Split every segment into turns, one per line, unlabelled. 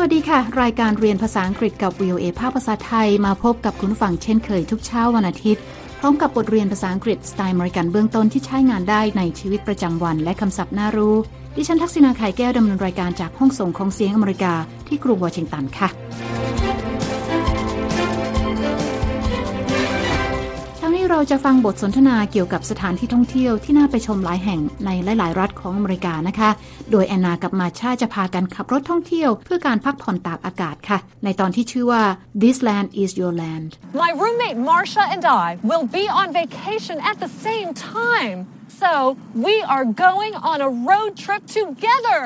วัสดีค่ะ รายการเรียนภาษาอังกฤษกับ VOA ภาคภาษาไทยมาพบกับคุณฟังเช่นเคยทุกเช้าวันอาทิตย์ พร้อมกับบทเรียนภาษาอังกฤษสไตล์มริกันเบื้องต้นที่ใช้งานได้ในชีวิตประจำวันและคำศัพท์น่ารู้ ดิฉันทักษณาไข่แก้วดำเนินรายการจากห้องส่งของเสียงอเมริกาที่กรุงวอชิงตันค่ะ เราจะฟังบทสนทนาเกี่ยวกับสถานที่ท่องเที่ยวที่น่าไปชมหลายแห่งในหลาย ๆ รัฐของอเมริกานะคะ โดยแอนนากับมาชาจะพากันขับรถท่องเที่ยว เพื่อการพักผ่อนตากอากาศค่ะ ในตอนที่ชื่อว่า This land is your land
My roommate Marsha and I will be on vacation at the same time so we are going on a road trip together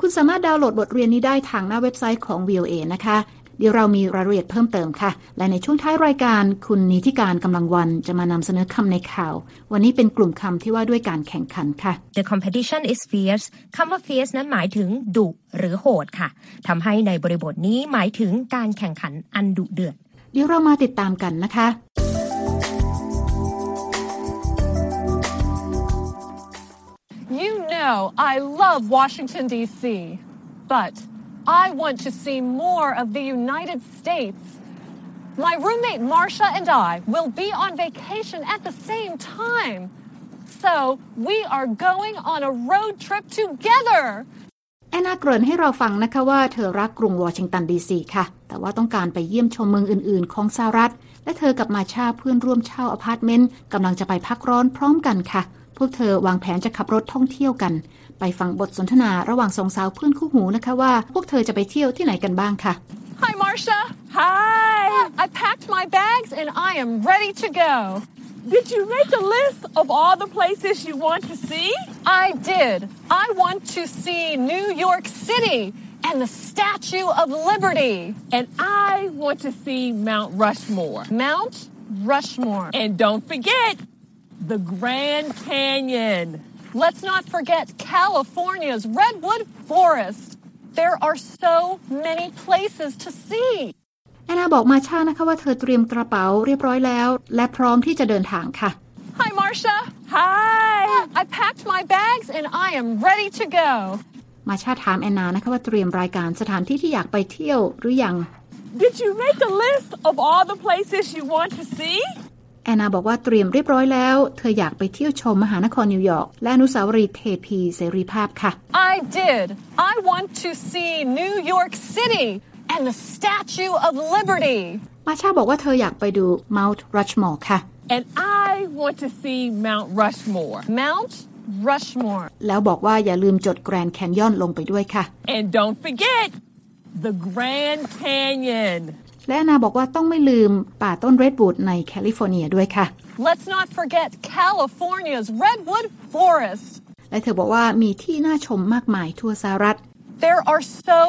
คุณสามารถดาวน์โหลดบทเรียนนี้ได้ทางหน้าเว็บไซต์ของ VOA นะคะ เดี๋ยวเรามีรายละเอียดเพิ่มเติมค่ะ และในช่วงท้ายรายการคุณนิติการกำลังวันจะมานำเสนอคำในข่าว วันนี้เป็นกลุ่มคำที่ว่าด้วยการแข่งขันค่ะ
The competition is fierce คำว่า fierce นั้นหมายถึงดุหรือโหดค่ะทำให้ในบริบทนี้หมายถึงการแข่งขันอันดุเดือด
เดี๋ยวเรามาติดตามกันนะคะ
You know I love Washington D.C. but I want to see more of the United States. My roommate Marsha and I will be on vacation at the same time. So we are going on a road trip together.
แอนนาเกริ่นให้เราฟังนะคะว่าเธอรักกรุงวอชิงตันดีซีค่ะ แต่ว่าต้องการไปเยี่ยมชมเมืองอื่น ๆ ของสหรัฐ และเธอกับมาชาเพื่อนร่วมเช่าอพาร์ตเมนต์กำลังจะไปพักร้อนพร้อมกันค่ะ พวกเธอวางแผนจะขับรถท่องเที่ยวกัน ไปฟังบทสนทนาระหว่างสองสาวเพื่อนคู่หูนะคะว่า พวกเธอจะไปเที่ยวที่ไหนกันบ้างค่ะ
Hi Marsha
Hi
I packed my bags and I am ready to go
Did you make a list of all the places you want to see?
I did I want to see New York City and the Statue of Liberty
And I want to see Mount Rushmore
Mount Rushmore
And don't forget the Grand Canyon
Let's not forget California's Redwood Forest. There are so many places to see.
แอนนาบอกมาชานะคะว่าเธอเตรียมกระเป๋าเรียบร้อยแล้ว และพร้อมที่จะเดินทางค่ะ
Hi Marsha
Hi
I packed my bags and I am ready to go
มาชาถามแอนนานะคะว่าเตรียมรายการสถานที่ที่อยากไปเที่ยวหรือยัง
Did you make a list of all the places you want to see
แอนนาบอกว่าเตรียมเรียบร้อยแล้ว เธออยากไปเที่ยวชมมหานครนิวยอร์กและอนุสาวรีย์เทพีเสรีภาพค่ะ
I did I want to see New York City and the Statue of Liberty
มาชาบอกว่าเธออยากไปดู Mount Rushmore ค่ะ
And I want to see Mount Rushmore
Mount Rushmore
แล้วบอกว่าอย่าลืมจดแกรนด์แคนยอนลงไปด้วยค่ะ
And don't forget the Grand Canyon
แอนนาบอกว่าต้องไม่ลืมป่าต้นเรดวูดในแคลิฟอร์เนียด้วยค่ะ
Let's not forget California's Redwood Forest
และเธอบอกว่ามีที่น่าชมมากมายทั่วสหรัฐ
There are so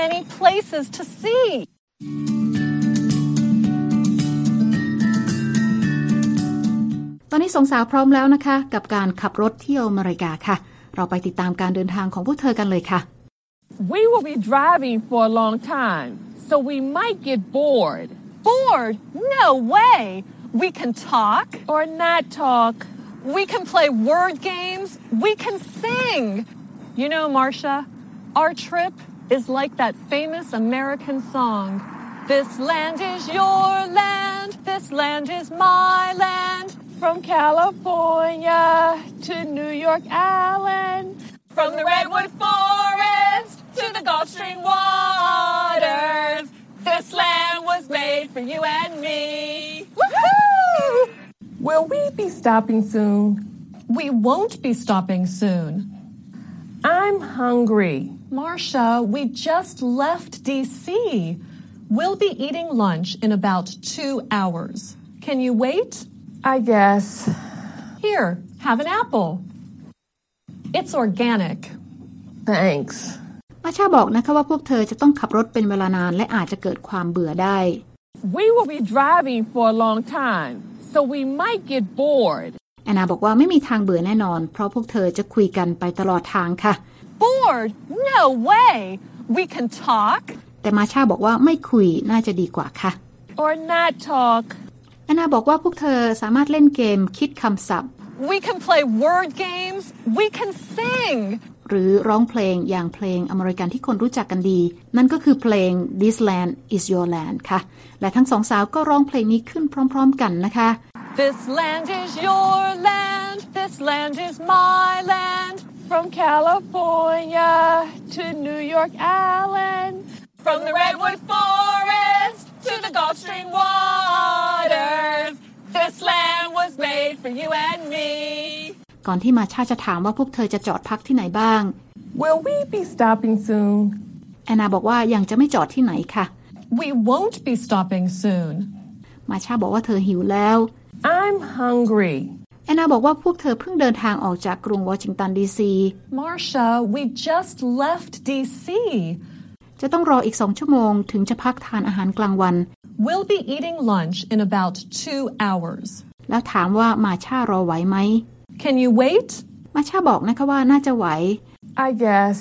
many places to see
ตอนนี้สองสาวพร้อมแล้วนะคะ กับการขับรถเที่ยวอเมริกาค่ะ เราไปติดตามการเดินทางของพวกเธอกันเลยค่ะ
We will be driving for a long time so we might get bored.
Bored? No way! We can talk.
Or not talk.
We can play word games. We can sing. You know, Marcia, our trip is like that famous American song. This land is your land. This land is my land.
From California to New York Island.
From the Redwood Forest to the Gulf Stream waters. This land was made for you and me. Woohoo!
Will we be stopping soon?
We won't be stopping soon.
I'm hungry.
Marcia, we just left DC. We'll be eating lunch in about two hours. Can you wait?
I guess.
Here, have an apple. It's organic.
Thanks.
มาชาบอกนะคะว่าพวกเธอจะต้องขับรถเป็นเวลานานและอาจจะเกิดความเบื่อได้
We will be driving for a long time so we might get bored
แอนนาบอกว่าไม่มีทางเบื่อแน่นอน เพราะพวกเธอจะคุยกันไปตลอดทางค่ะ
Bored? No way. We can talk.
แต่มาชาบอกว่าไม่คุยน่าจะดีกว่าค่ะ
or not talk
แอนนาบอกว่าพวกเธอสามารถเล่นเกมคิดคำศัพท์
We can play word games. We can sing.
หรือร้องเพลงอย่างเพลงอเมริกันที่คนรู้จักกันดี นั่นก็คือเพลง This Land Is Your Land ค่ะ และทั้งสองสาวก็ร้องเพลงนี้ขึ้นพร้อม ๆ กันนะคะ
This land is your land. This land is my land.
From California to New York Island.
From the redwood forest to the Gulf Stream waters. This land was made for you and me.
ก่อนที่มาชาจะถามว่าพวกเธอจะจอดพักที่ไหนบ้าง
Will we be stopping soon?
แอนนาบอกว่ายังจะไม่จอดที่ไหนค่ะ
We won't be stopping soon.
มาชาบอกว่าเธอหิวแล้ว
I'm hungry.
แอนนาบอกว่าพวกเธอเพิ่งเดินทางออกจากกรุงวอชิงตันดีซี
Marcia, we just left DC.
จะต้องรออีกสองชั่วโมงถึงจะพักทานอาหารกลางวัน
We'll be eating lunch in about two hours.
แล้วถามว่ามาชารอไหวไหม
Can you wait?
มาชาบอกนะคะว่าน่าจะไหว
I guess.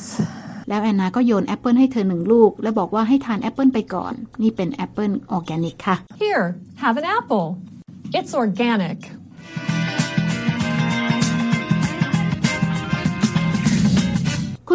แล้วแอนนาก็โยนแอปเปิลให้เธอหนึ่งลูก และบอกว่าให้ทานแอปเปิลไปก่อน นี่เป็นแอปเปิลออร์แกนิกค่ะ
Here, have an apple. It's organic.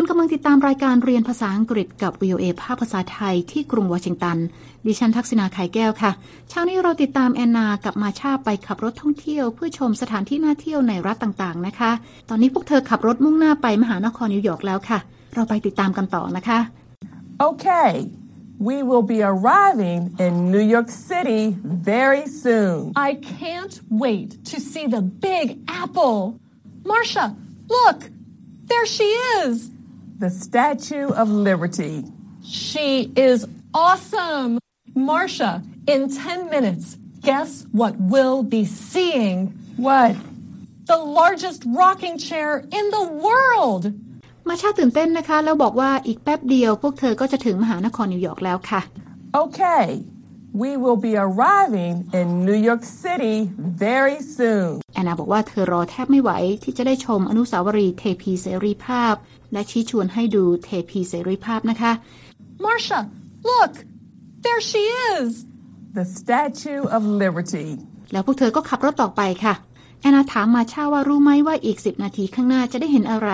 คุณกำลังติดตามรายการเรียนภาษาอังกฤษกับ VOA ภาคภาษาไทยที่กรุงวอชิงตัน ดิฉันทักษณาไข่แก้วค่ะ เช้านี้เราติดตามแอนนากับมาชาไปขับรถท่องเที่ยวเพื่อชมสถานที่น่าเที่ยวในรัฐต่างๆนะคะ ตอนนี้พวกเธอขับรถมุ่งหน้าไปมหานครนิวยอร์กแล้วค่ะ เราไปติดตามกันต่อนะคะ
Okay. We will be arriving in New York City very soon.
I can't wait to see the big apple. Marcia, look! There she is!
The Statue of Liberty.
She is awesome! Marcia, in 10 minutes, guess what we'll be seeing?
What?
The largest rocking chair in the world!
มาชาตื่นเต้นนะคะ แล้วบอกว่าอีกแป๊บเดียว พวกเธอก็จะถึงมหานครนิวยอร์กแล้วค่ะ
Okay. We will be arriving in New York City very soon.
แอนนาบอกว่าเธอรอแทบไม่ไหวที่จะได้ชมอนุสาวรีย์เทพีเสรีภาพ และชี้ชวนให้ดูเทพีเสรีภาพนะคะ
Marcia, look! There she is!
The Statue of Liberty.
แล้วพวกเธอก็ขับรถต่อไปค่ะแอนนาถามมาชาว่ารู้ไหมว่าอีก10นาทีข้างหน้าจะได้เห็นอะไร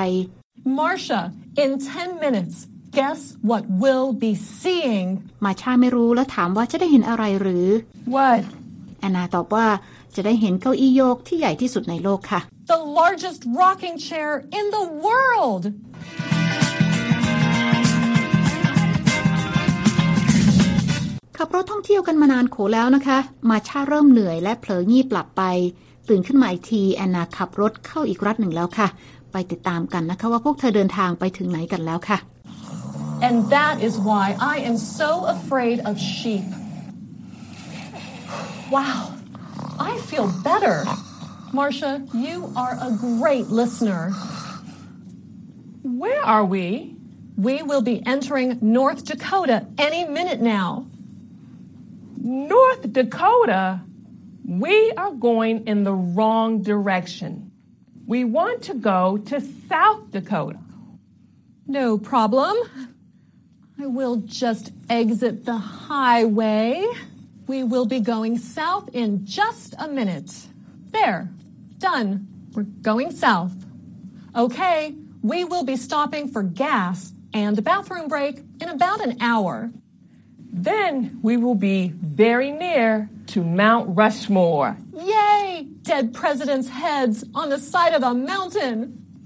Marcia, in 10 minutes, guess what we'll be seeing?
มาชาไม่รู้แล้วถามว่าจะได้เห็นอะไรหรือ
What?
แอนนาตอบว่าจะได้เห็นเก้าอี้โยกที่ใหญ่ที่สุดในโลกค่ะ
The largest rocking chair in the world!
ขับรถท่องเที่ยวกันมานานโขแล้วนะคะ มาชาเริ่มเหนื่อยและเผลองีบหลับไป ตื่นขึ้นมาอีกทีแอนนาขับรถเข้าอีกรัฐหนึ่งแล้วค่ะ ไปติดตามกันนะคะว่าพวกเธอเดินทางไปถึงไหนกันแล้วค่ะ
And that is why I am so afraid of sheep. Wow, I feel better. Marcia, you are a great listener.
Where are we?
We will be entering North Dakota any minute now.
North Dakota. We are going in the wrong direction. We want to go to South Dakota.
No problem. I will just exit the highway. We will be going south in just a minute. There. Done. We're going south. Okay, we will be stopping for gas and a bathroom break in about an hour.
Then we will be very near to Mount Rushmore.
Yay! Dead presidents' heads on the side of a mountain.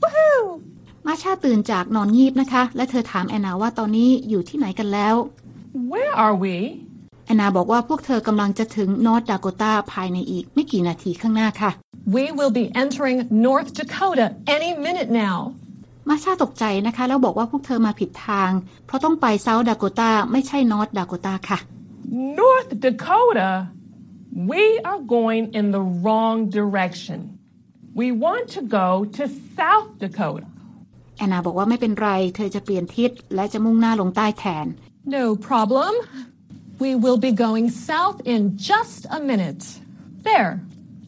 Woohoo!
มาชาตื่นจากนอนงีบนะคะ และเธอถามแอนนาว่าตอนนี้อยู่ที่ไหนกันแล้ว
Where are we?
แอนนาบอกว่าพวกเธอกำลังจะถึงนอร์ d ดาโกตาภายในอีกไม่กี่นาทีข้างหน้าค่ะ
We will be entering North Dakota any minute now.
มาชาตกใจนะคะ แล้วบอกว่าพวกเธอมาผิดทาง เพราะต้องไปเซาท์ดาโกตาไม่ใช่นอร์ d ดาโกตาค่ะ
North Dakota. We are going in the wrong direction. We want to go to South Dakota.
แอนนาบอกว่าไม่เป็นไร เธอจะเปลี่ยนทิศและจะมุ่งหน้าลงใต้แทน
No problem. We will be going south in just a minute. There.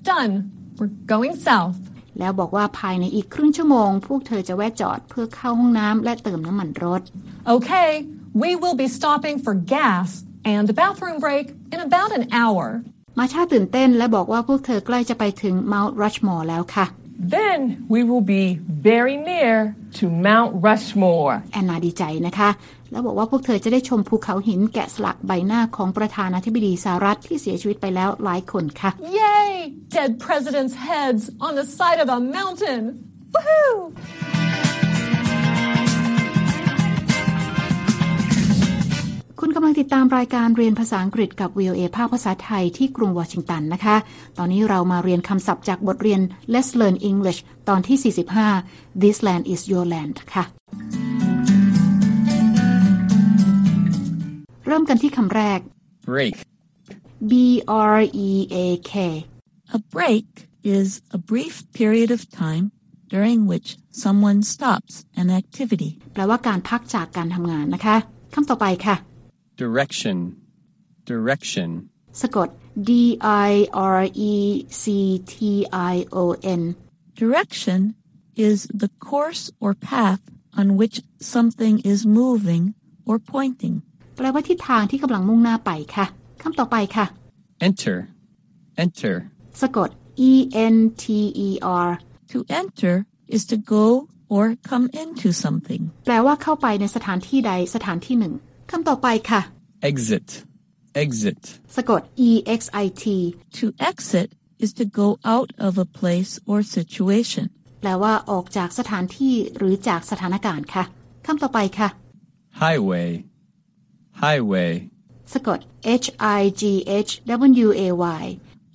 Done. We're going south.
แล้วบอกว่าภายในอีกครึ่งชั่วโมง พวกเธอจะแวะจอดเพื่อเข้าห้องน้ำและเติมน้ำมันรถ
Okay, we will be stopping for gas and a bathroom break in about an hour.
มาชาตื่นเต้นและบอกว่าพวกเธอใกล้จะไปถึง Mount Rushmore แล้วค่ะ
then we will be very near to Mount Rushmore.
แอนนาดีใจนะคะ แล้วบอกว่าพวกเธอจะได้ชมภูเขาหินแกะสลักใบหน้าของประธานาธิบดีสหรัฐที่เสียชีวิตไปแล้วหลายคนค่ะ
Yay! Dead presidents' heads on the side of a mountain. Woohoo!
คุณกำลังติดตามรายการเรียนภาษาอังกฤษกับ VOA ภาคภาษาไทยที่กรุงวอชิงตันนะคะ ตอนนี้เรามาเรียนคำศัพท์จากบทเรียน Let's Learn English ตอนที่ 45 This land is your land ค่ะ เริ่มกันที่คำแรก
Break.
B R E A K
A break is a brief period of time during which someone stops an activity.
แปลว่าการพักจากการทำงานนะคะคำต่อไปค่ะ
Direction. Direction.
สะกด D I R E C T I O N
Direction is the course or path on which something is moving or pointing.
แปลว่าทิศทางที่กำลังมุ่งหน้าไปค่ะคำต่อไปค่ะ
Enter. Enter.
สะกด E N T E R
To enter is to go or come into something.
แปลว่าเข้าไปในสถานที่ใดสถานที่หนึ่งคำต่อไปค่ะ
Exit. Exit.
สะกด E X I T
To exit is to go out of a place or situation.
แปลว่าออกจากสถานที่หรือจากสถานการณ์ค่ะคำต่อไปค่ะ
Highway. Highway.
สะกด H I G H W A Y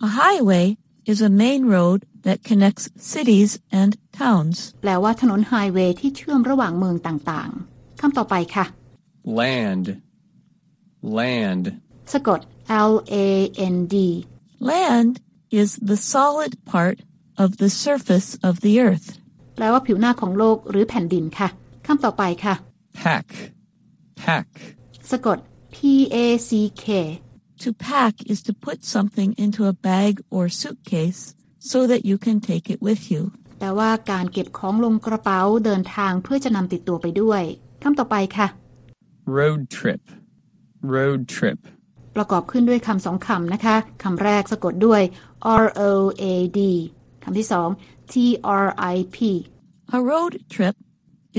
A highway is a main road that connects cities and towns.
แปลว่าถนนไฮเวย์ที่เชื่อมระหว่างเมืองต่างๆคำต่อไปค่ะ
Land. Land.
สะกด L A N D
Land is the solid part of the surface of the earth.
แปลว่าผิวหน้าของโลกหรือแผ่นดินค่ะคำต่อไปค่ะ
Pack. Pack.
สะกด P A C K
To pack is to put something into a bag or suitcase so that you can take it with you.
แปลว่าการเก็บของลงกระเป๋าเดินทางเพื่อจะนำติดตัวไปด้วยคำต่อไปค่ะ
Road trip. Road trip.
ประกอบขึ้นด้วยคำสองคำนะคะคำแรกสะกดด้วย R O A D คำที่สอง T R I P
A road trip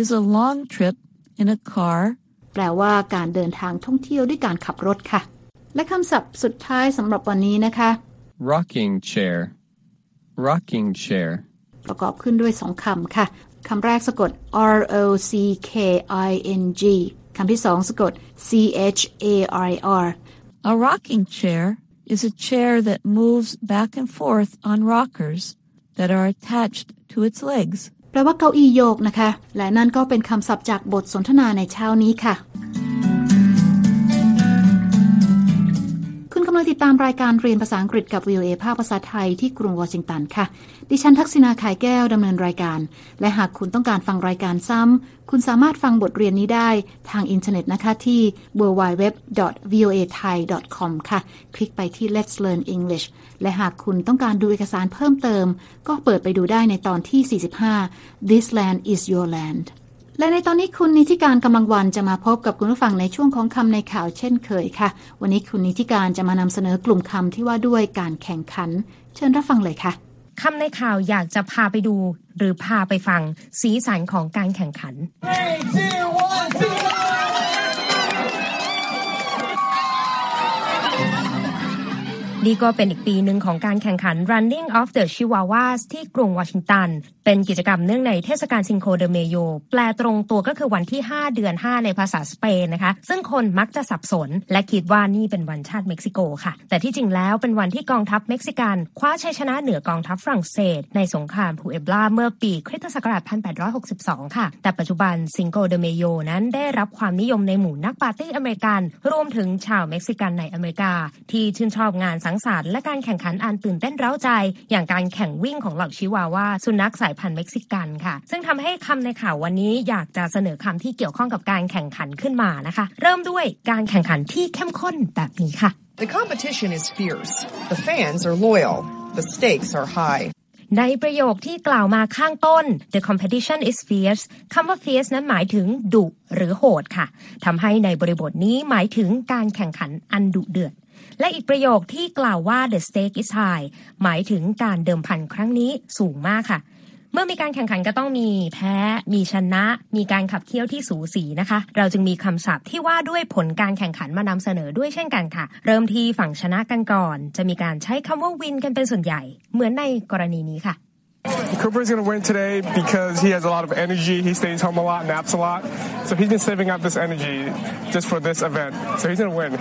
is a long trip in a car
แปลว่าการเดินทางท่องเที่ยวด้วยการขับรถค่ะ และคำศัพท์สุดท้ายสำหรับวันนี้นะคะ
Rocking chair. Rocking chair.
ประกอบขึ้นด้วยสองคำค่ะคำแรกสะกด R O C K I N G คำที่สองสะกด C H A R R
A rocking chair is a chair that moves back and forth on rockers that are attached to its legs.
แปลว่าเก้าอี้โยกนะคะ และนั่นก็เป็นคำศัพท์จากบทสนทนาในเช้านี้ค่ะ คุณกำลังติดตามรายการเรียนภาษาอังกฤษกับ VOA ภาคภาษาไทยที่กรุงวอชิงตันค่ะ ดิฉันทักษณาขายแก้วดำเนินรายการ และหากคุณต้องการฟังรายการซ้ำ คุณสามารถฟังบทเรียนนี้ได้ทางอินเทอร์เน็ตนะคะที่ www.voathai.com ค่ะ คลิกไปที่ Let's Learn English และหากคุณต้องการดูเอกสารเพิ่มเติม ก็เปิดไปดูได้ในตอนที่ 45 This land is your land และในตอนนี้คุณนิติการกำลังวันจะมาพบกับคุณผู้ฟังในช่วงของคำในข่าวเช่นเคยค่ะ วันนี้คุณนิติการจะมานำเสนอกลุ่มคำที่ว่าด้วยการแข่งขัน เชิญรับฟังเลยค่ะ
คำในข่าวอยากจะพาไปดู หรือพาไปฟังสีสันของการแข่งขัน นี่ก็เป็นอีกปีหนึ่งของการแข่งขัน Running of the Chihuahuas ที่กรุงวอชิงตัน เป็นกิจกรรมเนื่องในเทศกาล Cinco de Mayo แปลตรงตัวก็คือวันที่ 5 เดือน 5 ในภาษาสเปนนะคะ ซึ่งคนมักจะสับสน และคิดว่านี่เป็นวันชาติเม็กซิโกค่ะ แต่ที่จริงแล้วเป็นวันที่กองทัพเม็กซิกัน คว้าชัยชนะเหนือกองทัพฝรั่งเศส ในสงครามพูเอบลาเมื่อปีคริสตศักราช 1862 ค่ะ แต่ปัจจุบัน Cinco de Mayo นั้นได้รับความนิยมในหมู่นักปาร์ตี้อเมริกัน รวมถึงชาวเม็กซิกันในอเมริกา ที่ชื่นชอบงานสังสรรค์และการแข่งขันอันตื่นเต้นเร้าใจ อย่างการแข่งวิ่งของเหล่าชิวาวาสุนัขสายพันธุ์เม็กซิกันค่ะ ซึ่งทำให้คำในข่าววันนี้อยากจะเสนอคำที่เกี่ยวข้องกับการแข่งขันขึ้นมานะคะ เริ่มด้วยการแข่งขันที่เข้มข้นแบบนี้ค่ะ
The competition is fierce. The fans are loyal. The stakes are high.
ในประโยคที่กล่าวมาข้างต้น the competition is fierce คำว่า fierce นั้นหมายถึงดุหรือโหดค่ะ ทำให้ในบริบทนี้หมายถึงการแข่งขันอันดุเดือด และอีกประโยคที่กล่าวว่า the stake is high หมายถึงการเดิมพันครั้งนี้สูงมากค่ะ เมื่อมีการแข่งขันก็ต้องมีแพ้ มีชนะ มีการขับเคี่ยวที่สูสีนะคะ เราจึงมีคำศัพท์ที่ว่าด้วยผลการแข่งขันมานำเสนอด้วยเช่นกันค่ะ เริ่มที่ฝั่งชนะกันก่อน จะมีการใช้คำว่าวินกันเป็นส่วนใหญ่ เหมือนในกรณีนี้ค่ะ
Cooper's going to win today because he has a lot of energy. He stays home a lot, naps a lot. So he's been saving up this energy just for this event. So he's going to win.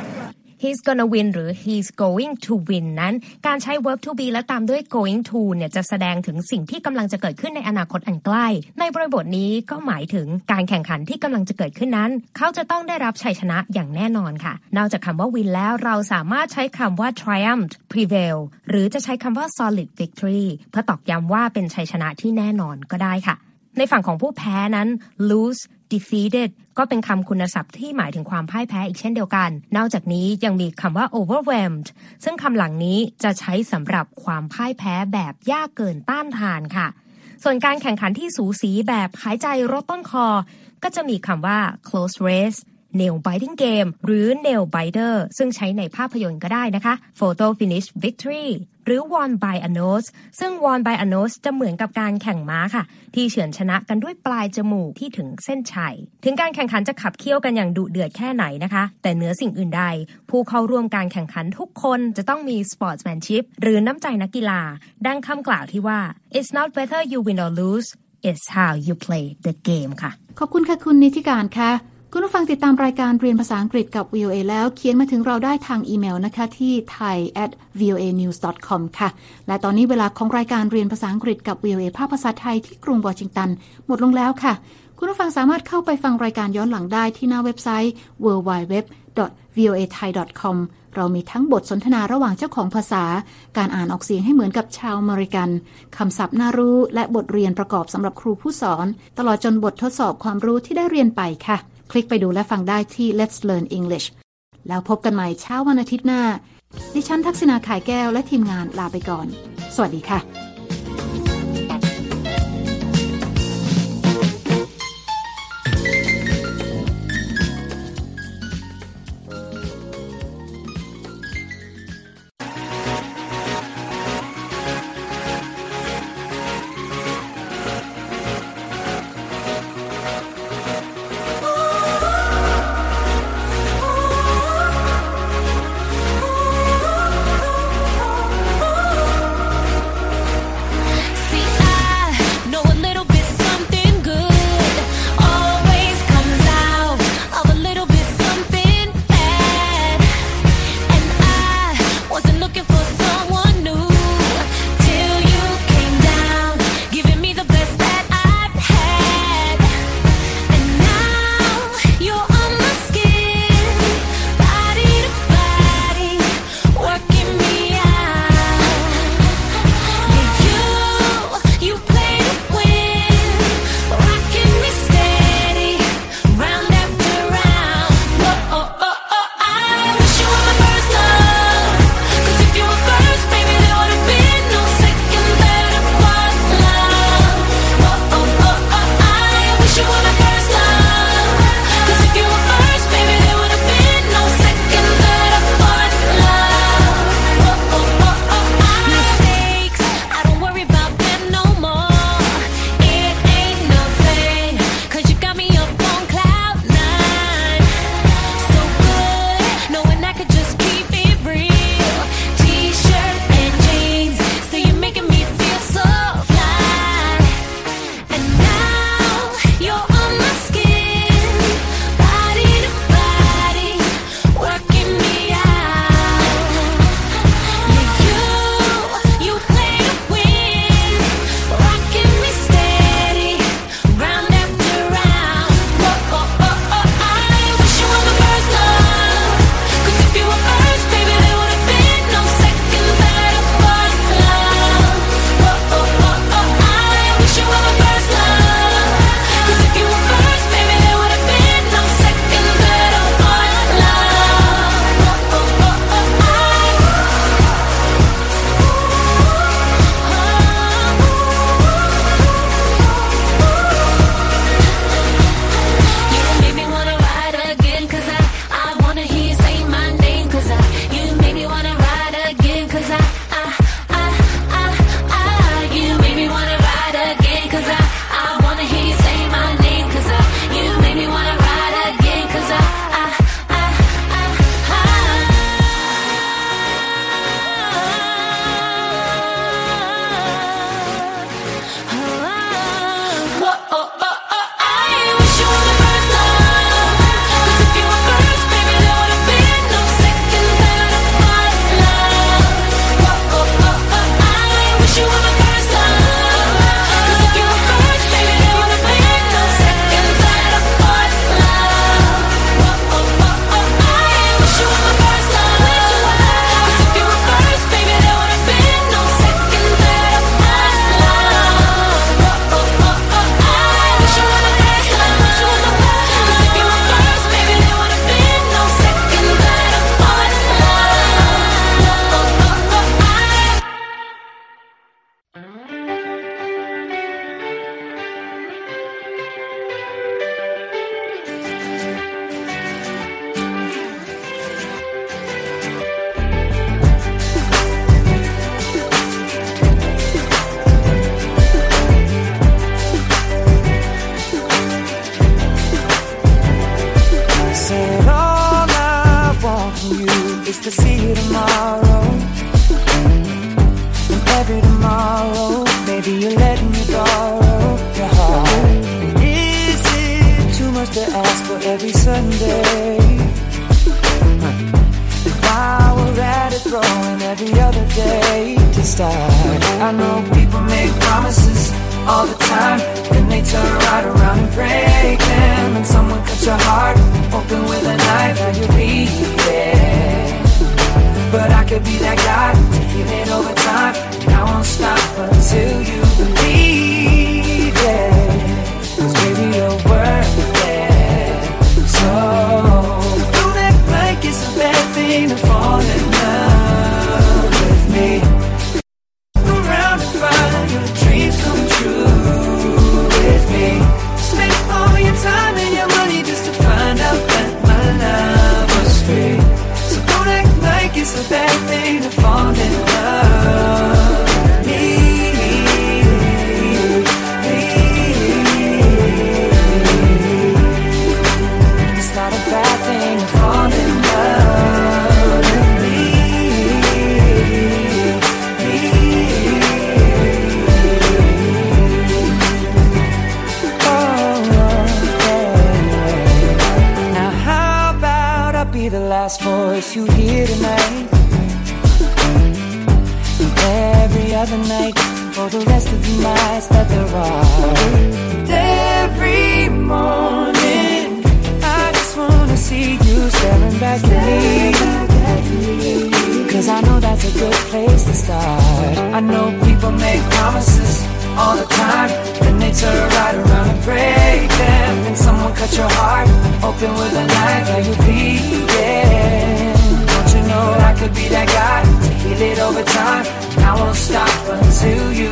He's gonna win หรือ he's going to win นั้น การใช้ verb to be และตามด้วย going to เนี่ยจะแสดงถึงสิ่งที่กำลังจะเกิดขึ้นในอนาคตอันใกล้ ในบริบทนี้ก็หมายถึงการแข่งขันที่กำลังจะเกิดขึ้นนั้น เขาจะต้องได้รับชัยชนะอย่างแน่นอนค่ะ นอกจากคำว่า win แล้วเราสามารถใช้คำว่า triumph prevail หรือจะใช้คำว่า solid victory เพื่อตอกย้ำว่าเป็นชัยชนะที่แน่นอนก็ได้ค่ะ ในฝั่งของผู้แพ้นั้น lose defeated ก็เป็นคำคุณศัพท์ที่หมายถึงความพ่ายแพ้อีกเช่นเดียวกัน นอกจากนี้ยังมีคำว่า overwhelmed ซึ่งคำหลังนี้จะใช้สำหรับความพ่ายแพ้แบบยากเกินต้านทานค่ะ ส่วนการแข่งขันที่สูสีแบบหายใจรถต้นคอ ก็จะมีคำว่า close race nail biting game หรือ nail biter ซึ่งใช้ในภาพยนตร์ก็ได้นะคะ photo finish victory หรือ won by a nose ซึ่ง won by a nose จะเหมือนกับการแข่งม้าค่ะ ที่เฉือนชนะกันด้วยปลายจมูกที่ถึงเส้นชัย ถึงการแข่งขันจะขับเคี่ยวกันอย่างดุเดือดแค่ไหนนะคะ แต่เหนือสิ่งอื่นใด ผู้เข้าร่วมการแข่งขันทุกคนจะต้องมี sportsmanship หรือน้ำใจนักกีฬา ดังคำกล่าวที่ว่า it's not whether you win or lose it's how you play the game ค่ะ
ขอบคุณค่ะคุณนิติการค่ะ คุณผู้ฟังติดตามรายการเรียนภาษาอังกฤษกับ VOA แล้วเขียนมาถึงเราได้ทางอีเมลนะคะที่ thai at voa news com ค่ะ และตอนนี้เวลาของรายการเรียนภาษาอังกฤษกับ VOA ภาคภาษาไทยที่กรุงวอชิงตัน หมดลงแล้วค่ะ คุณผู้ฟังสามารถเข้าไปฟังรายการย้อนหลังได้ที่หน้าเว็บไซต์ www voa thai com เรามีทั้งบทสนทนาระหว่างเจ้าของภาษา การอ่านออกเสียงให้เหมือนกับชาวอเมริกัน คำศัพท์น่ารู้ และบทเรียนประกอบสำหรับครูผู้สอน ตลอดจนบททดสอบความรู้ที่ได้เรียนไปค่ะ คลิกไปดูและฟังได้ที่ Let's Learn English แล้วพบกันใหม่เช้าวันอาทิตย์หน้า ดิฉันทักษณาขายแก้วและทีมงานลาไปก่อน สวัสดีค่ะ
Sunday. If I were at it throwing every other day to start. I know people make promises all the time, then they turn right around and break them. And someone cuts your heart open with a knife, and you bleed. But I could be that guy to it over time. And I won't stop until you believe. seem to fall in love with me. Around and find your dreams come true with me. Spend all your time and your money just to find out that my love was free. So don't act like it's a bad thing. wherever you be, yeah Don't you know I could be that guy? To heal it over time. I won't stop until you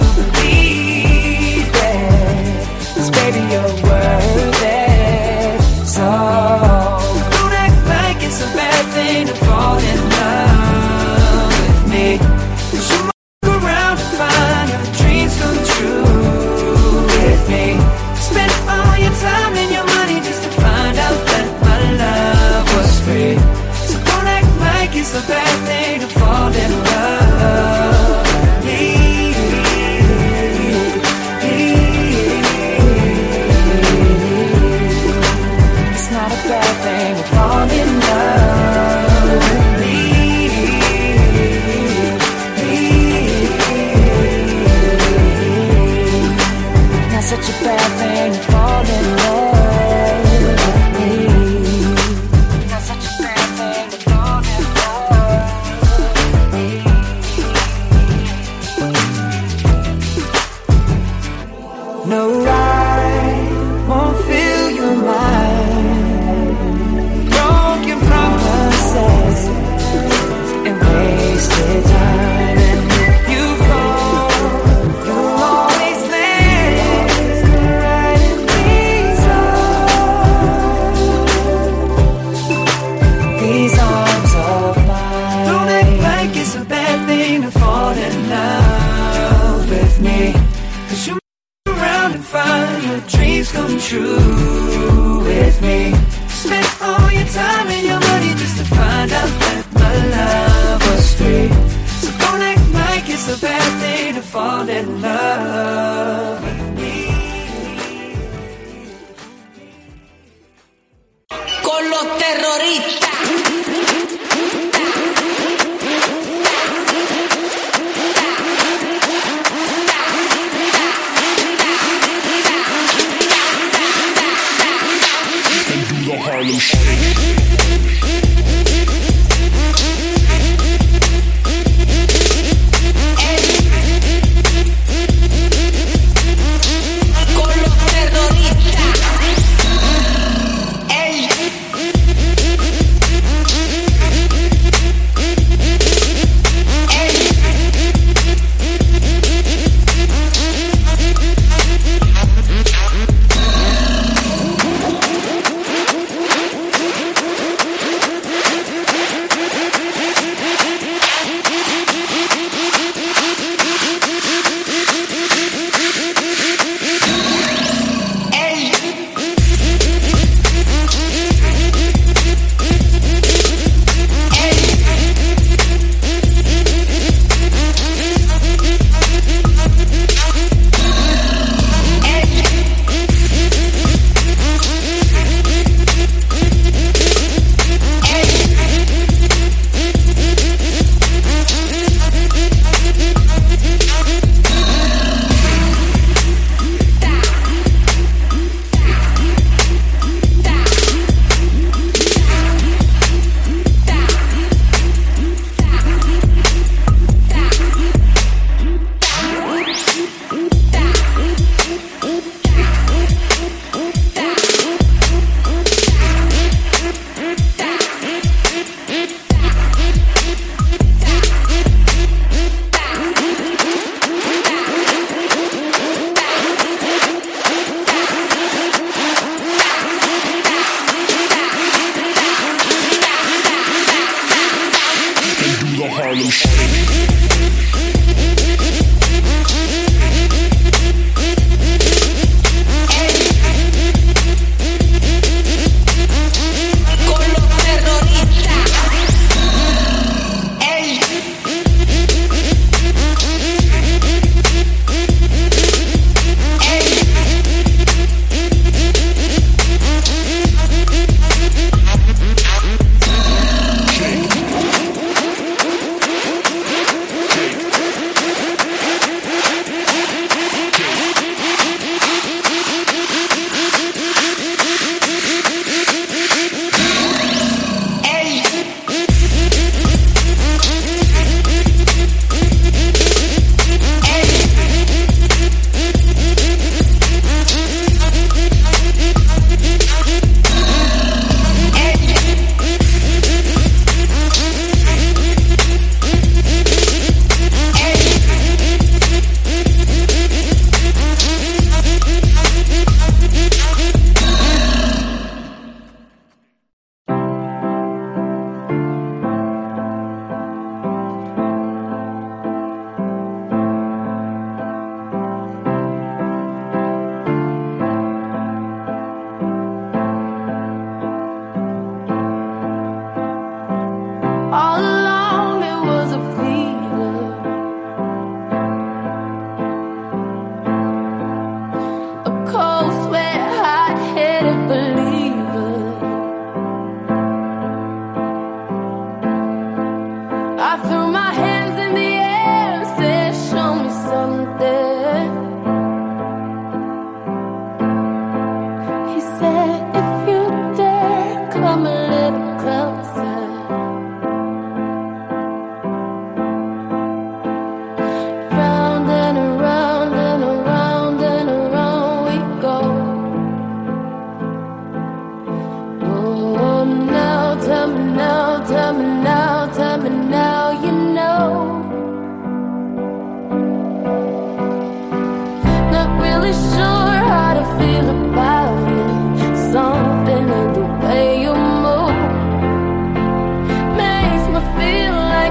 And love.